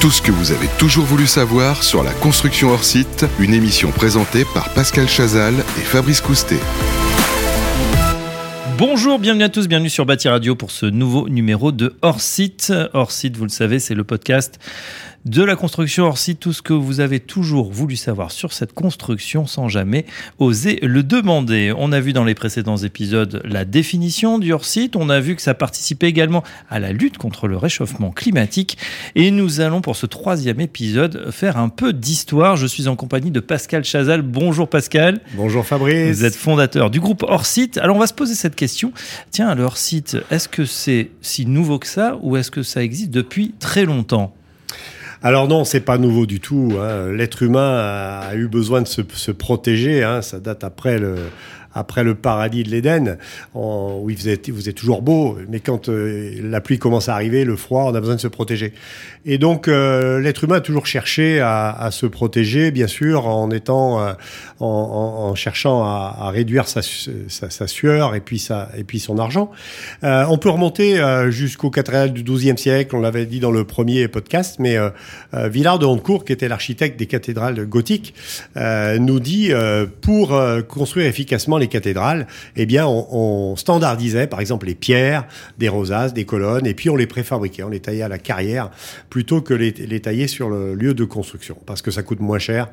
Tout ce que vous avez toujours voulu savoir sur la construction hors site, une émission présentée par Pascal Chazal et Fabrice Coustet. Bonjour, bienvenue à tous, bienvenue sur Bâti Radio pour ce nouveau numéro de Hors Site. Hors Site, vous le savez, c'est le podcast de la construction hors site, tout ce que vous avez toujours voulu savoir sur cette construction sans jamais oser le demander. On a vu dans les précédents épisodes la définition du hors site, on a vu que ça participait également à la lutte contre le réchauffement climatique et nous allons pour ce troisième épisode faire un peu d'histoire. Je suis en compagnie de Pascal Chazal. Bonjour Pascal. Bonjour Fabrice. Vous êtes fondateur du groupe Hors Site. Alors on va se poser cette question. Tiens, le hors site, est-ce que c'est si nouveau que ça ou est-ce que ça existe depuis très longtemps? Alors non, c'est pas nouveau du tout. Hein. L'être humain a, eu besoin de se, protéger. Hein. Ça date après le, après le paradis de l'Éden, où il faisait, vous êtes toujours beau, mais quand euh, la pluie commence à arriver, le froid, on a besoin de se protéger. Et donc, euh, l'être humain a toujours cherché à, à, se protéger, bien sûr, en étant, euh, en, en, cherchant à, à réduire sa, sa, sa, sueur et puis, sa, et puis son argent. on peut remonter jusqu'au cathédrale du XIIe siècle, on l'avait dit dans le premier podcast, mais Villard de Hontecourt, qui était l'architecte des cathédrales gothiques, nous dit, pour construire efficacement les cathédrales, eh bien, on, standardisait, par exemple, les pierres, des rosaces, des colonnes, et puis on les préfabriquait, on les taillait à la carrière plutôt que les, tailler sur le lieu de construction, parce que ça coûte moins cher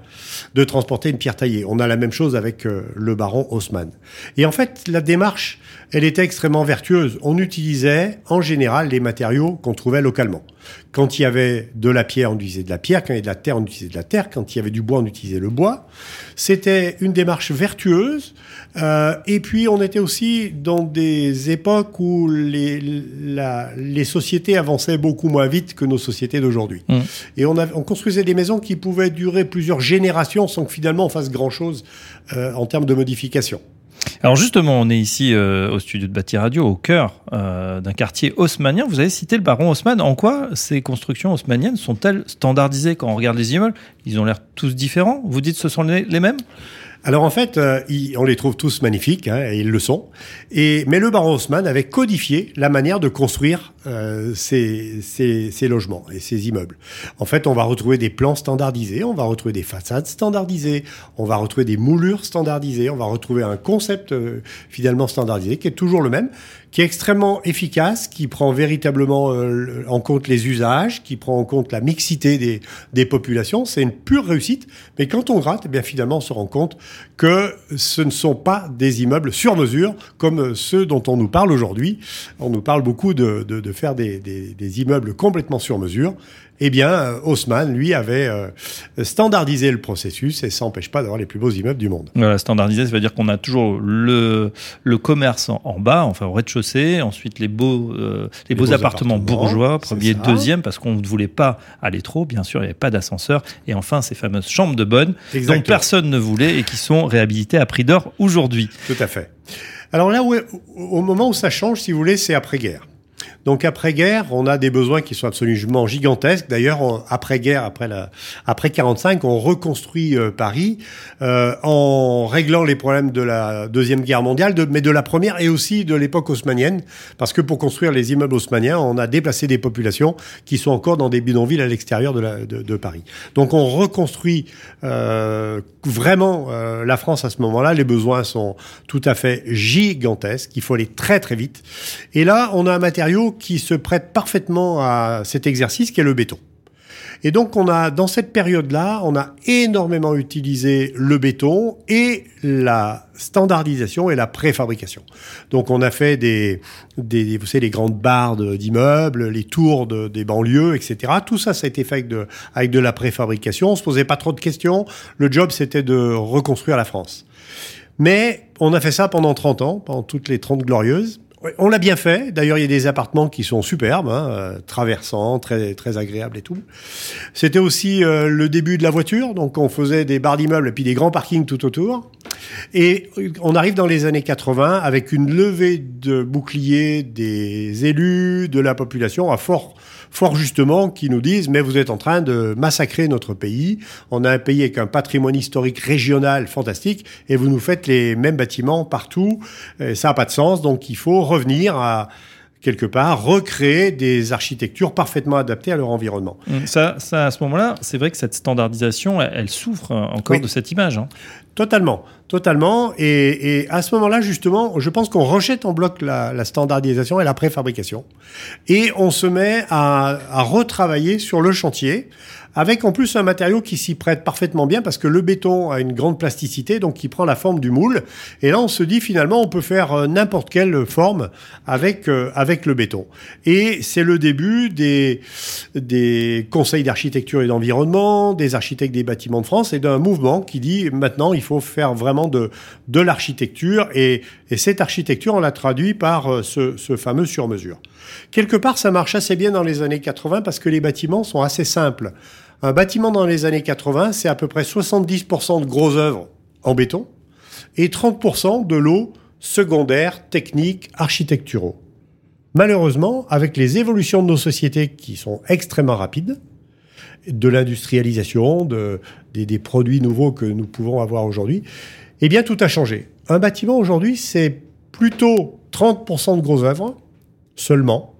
de transporter une pierre taillée. On a la même chose avec euh, le baron Haussmann. Et en fait, la démarche, elle était extrêmement vertueuse. On utilisait en général les matériaux qu'on trouvait localement. Quand il y avait de la pierre, on utilisait de la pierre. Quand il y avait de la terre, on utilisait de la terre. Quand il y avait du bois, on utilisait le bois. C'était une démarche vertueuse. Euh, et puis, on était aussi dans des époques où les, la, les sociétés avançaient beaucoup moins vite que nos sociétés d'aujourd'hui. Mmh. Et on, on, construisait des maisons qui pouvaient durer plusieurs générations sans que finalement on fasse grand-chose euh, en termes de modification. Alors justement, on est ici euh, au studio de Bâti Radio, au cœur euh, d'un quartier haussmannien. Vous avez cité le baron Haussmann. En quoi ces constructions haussmanniennes sont-elles standardisées? Quand on regarde les immeubles Ils ont l'air tous différents. Vous dites que ce sont les, les mêmes? Alors en fait, euh, on les trouve tous magnifiques, hein, et ils le sont. Et, mais le baron Haussmann avait codifié la manière de construire euh, ces, logements et ces immeubles. En fait, on va retrouver des plans standardisés, on va retrouver des façades standardisées, on va retrouver des moulures standardisées, on va retrouver un concept euh, finalement standardisé qui est toujours le même, qui est extrêmement efficace, qui prend véritablement euh, en compte les usages, qui prend en compte la mixité des, des populations. C'est une pure réussite. Mais quand on gratte, eh bien finalement, on se rend compte que ce ne sont pas des immeubles sur mesure comme ceux dont on nous parle aujourd'hui. On nous parle beaucoup de, faire des immeubles complètement sur mesure eh bien, euh, Haussmann, lui, avait euh, standardisé le processus et ça n'empêche pas d'avoir les plus beaux immeubles du monde. Voilà, standardisé, ça veut dire qu'on a toujours le, le commerce en, bas, enfin au rez-de-chaussée, ensuite les beaux, euh, les, les beaux, beaux appartements, appartements, bourgeois, premier, deuxième, parce qu'on ne voulait pas aller trop, bien sûr, il n'y avait pas d'ascenseur, et enfin ces fameuses chambres de bonne, dont personne ne voulait et qui sont réhabilitées à prix d'or aujourd'hui. Tout à fait. Alors là, où, au moment où ça change, si vous voulez, c'est après-guerre. Donc après-guerre, on a des besoins qui sont absolument gigantesques. D'ailleurs, après-guerre, après la, après 45, on reconstruit euh, Paris euh, en réglant les problèmes de la deuxième guerre mondiale, mais de la première et aussi de l'époque haussmannienne, parce que pour construire les immeubles haussmanniens, on a déplacé des populations qui sont encore dans des bidonvilles à l'extérieur de, Paris. Donc on reconstruit euh, vraiment la France à ce moment-là. Les besoins sont tout à fait gigantesques. Il faut aller très très vite. Et là, on a un qui se prête parfaitement à cet exercice qui est le béton. Et donc on a dans cette période-là, on a énormément utilisé le béton et la standardisation et la préfabrication. Donc on a fait des, vous savez, les grandes barres d'immeubles, les tours de, des banlieues, etc. Tout ça, ça a été fait avec de, avec de la préfabrication. On se posait pas trop de questions. Le job, c'était de reconstruire la France. Mais on a fait ça pendant 30 ans, pendant toutes les 30 glorieuses. On l'a bien fait. D'ailleurs, il y a des appartements qui sont superbes, hein, euh, traversants, très très agréables et tout. C'était aussi euh, le début de la voiture, donc on faisait des barres d'immeubles et puis des grands parkings tout autour. Et on arrive dans les années 80 avec une levée de boucliers des élus, de la population à fort fort justement, qui nous disent mais vous êtes en train de massacrer notre pays. On a un pays avec un patrimoine historique régional fantastique et vous nous faites les mêmes bâtiments partout. Et ça n'a pas de sens, donc il faut revenir à quelque part, recréer des architectures parfaitement adaptées à leur environnement. Ça, ça à ce moment-là, c'est vrai que cette standardisation, elle, elle souffre encore Oui. de cette image. hein. Totalement, totalement. Et, à ce moment-là, justement, je pense qu'on rejette en bloc la, standardisation et la préfabrication. Et on se met à, à retravailler sur le chantier, avec en plus un matériau qui s'y prête parfaitement bien, parce que le béton a une grande plasticité, donc qui prend la forme du moule. Et là, on se dit finalement, on peut faire euh, n'importe quelle forme avec, euh, avec le béton. Et c'est le début des, des conseils d'architecture et d'environnement, des architectes des bâtiments de France et d'un mouvement qui dit maintenant il faut faire vraiment de, de l'architecture et, et cette architecture on la traduit par euh, ce, ce fameux sur-mesure. Quelque part ça marche assez bien dans les années 80 parce que les bâtiments sont assez simples. Un bâtiment dans les années 80 c'est à peu près 70% de gros œuvres en béton et 30% de lots secondaires, techniques, architecturaux. Malheureusement, avec les évolutions de nos sociétés qui sont extrêmement rapides, de l'industrialisation, de, des, des produits nouveaux que nous pouvons avoir aujourd'hui, eh bien tout a changé. Un bâtiment aujourd'hui, c'est plutôt 30% de gros œuvres seulement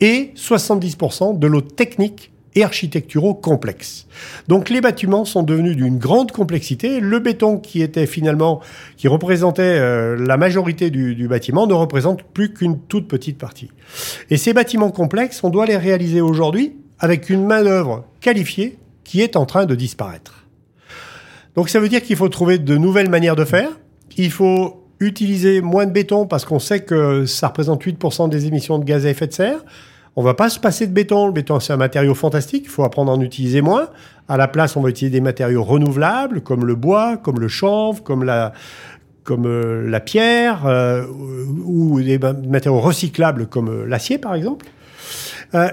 et 70% de lots techniques et architecturaux complexes. Donc les bâtiments sont devenus d'une grande complexité. Le béton qui était finalement, qui représentait euh, la majorité du, du bâtiment, ne représente plus qu'une toute petite partie. Et ces bâtiments complexes, on doit les réaliser aujourd'hui avec une main-d'œuvre qualifiée qui est en train de disparaître. Donc ça veut dire qu'il faut trouver de nouvelles manières de faire. Il faut utiliser moins de béton parce qu'on sait que ça représente 8% des émissions de gaz à effet de serre. On va pas se passer de béton. Le béton, c'est un matériau fantastique. Il faut apprendre à en utiliser moins. À la place, on va utiliser des matériaux renouvelables, comme le bois, comme le chanvre, comme la, comme euh, la pierre, euh, ou des ma- matériaux recyclables comme euh, l'acier, par exemple.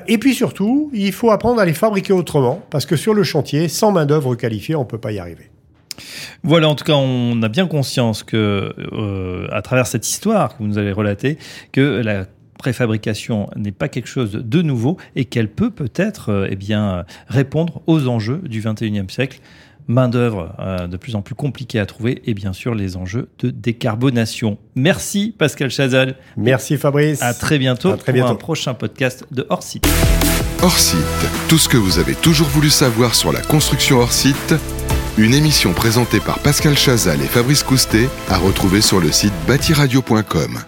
Et puis surtout, il faut apprendre à les fabriquer autrement, parce que sur le chantier, sans main-d'œuvre qualifiée, on peut pas y arriver. Voilà, en tout cas, on a bien conscience que, euh, à travers cette histoire que vous nous avez relatée, que la préfabrication n'est pas quelque chose de nouveau et qu'elle peut peut-être euh, eh bien, répondre aux enjeux du 21e siècle. Main-d'œuvre euh, de plus en plus compliquée à trouver et bien sûr les enjeux de décarbonation. Merci Pascal Chazal. Merci Fabrice. À très bientôt À très pour bientôt. un prochain podcast de Hors Site. Hors site, tout ce que vous avez toujours voulu savoir sur la construction hors site, une émission présentée par Pascal Chazal et Fabrice Coustet à retrouver sur le site bâtiradio.com.